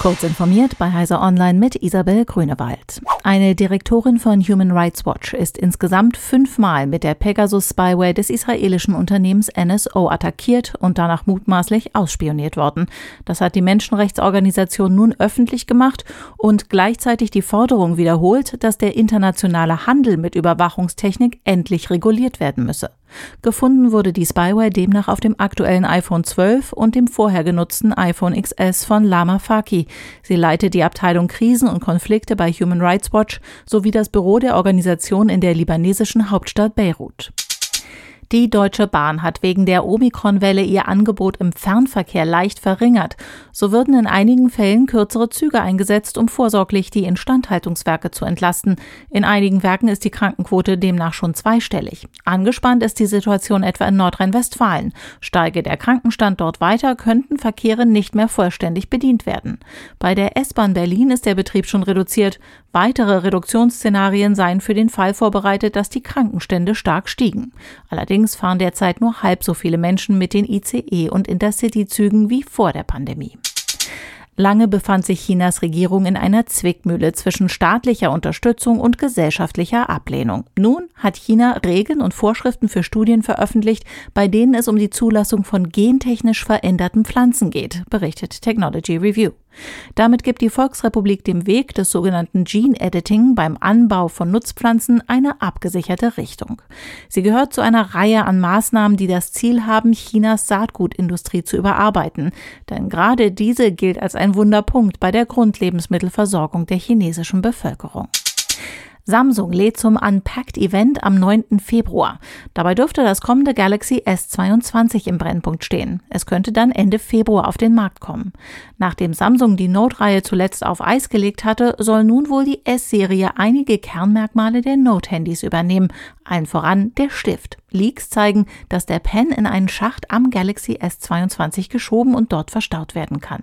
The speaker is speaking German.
Kurz informiert bei Heiser Online mit Isabel Grünewald. Eine Direktorin von Human Rights Watch ist insgesamt fünfmal mit der Pegasus-Spyware des israelischen Unternehmens NSO attackiert und danach mutmaßlich ausspioniert worden. Das hat die Menschenrechtsorganisation nun öffentlich gemacht und gleichzeitig die Forderung wiederholt, dass der internationale Handel mit Überwachungstechnik endlich reguliert werden müsse. Gefunden wurde die Spyware demnach auf dem aktuellen iPhone 12 und dem vorher genutzten iPhone XS von Lama Faki. Sie leitet die Abteilung Krisen und Konflikte bei Human Rights Watch sowie das Büro der Organisation in der libanesischen Hauptstadt Beirut. Die Deutsche Bahn hat wegen der Omikron-Welle ihr Angebot im Fernverkehr leicht verringert. So würden in einigen Fällen kürzere Züge eingesetzt, um vorsorglich die Instandhaltungswerke zu entlasten. In einigen Werken ist die Krankenquote demnach schon zweistellig. Angespannt ist die Situation etwa in Nordrhein-Westfalen. Steige der Krankenstand dort weiter, könnten Verkehre nicht mehr vollständig bedient werden. Bei der S-Bahn Berlin ist der Betrieb schon reduziert. Weitere Reduktionsszenarien seien für den Fall vorbereitet, dass die Krankenstände stark stiegen. Allerdings fahren derzeit nur halb so viele Menschen mit den ICE und Intercity-Zügen wie vor der Pandemie. Lange befand sich Chinas Regierung in einer Zwickmühle zwischen staatlicher Unterstützung und gesellschaftlicher Ablehnung. Nun hat China Regeln und Vorschriften für Studien veröffentlicht, bei denen es um die Zulassung von gentechnisch veränderten Pflanzen geht, berichtet Technology Review. Damit gibt die Volksrepublik dem Weg des sogenannten Gene Editing beim Anbau von Nutzpflanzen eine abgesicherte Richtung. Sie gehört zu einer Reihe an Maßnahmen, die das Ziel haben, Chinas Saatgutindustrie zu überarbeiten. Denn gerade diese gilt als ein Wunderpunkt bei der Grundlebensmittelversorgung der chinesischen Bevölkerung. Samsung lädt zum Unpacked Event am 9. Februar. Dabei dürfte das kommende Galaxy S22 im Brennpunkt stehen. Es könnte dann Ende Februar auf den Markt kommen. Nachdem Samsung die Note-Reihe zuletzt auf Eis gelegt hatte, soll nun wohl die S-Serie einige Kernmerkmale der Note-Handys übernehmen. Allen voran der Stift. Leaks zeigen, dass der Pen in einen Schacht am Galaxy S22 geschoben und dort verstaut werden kann.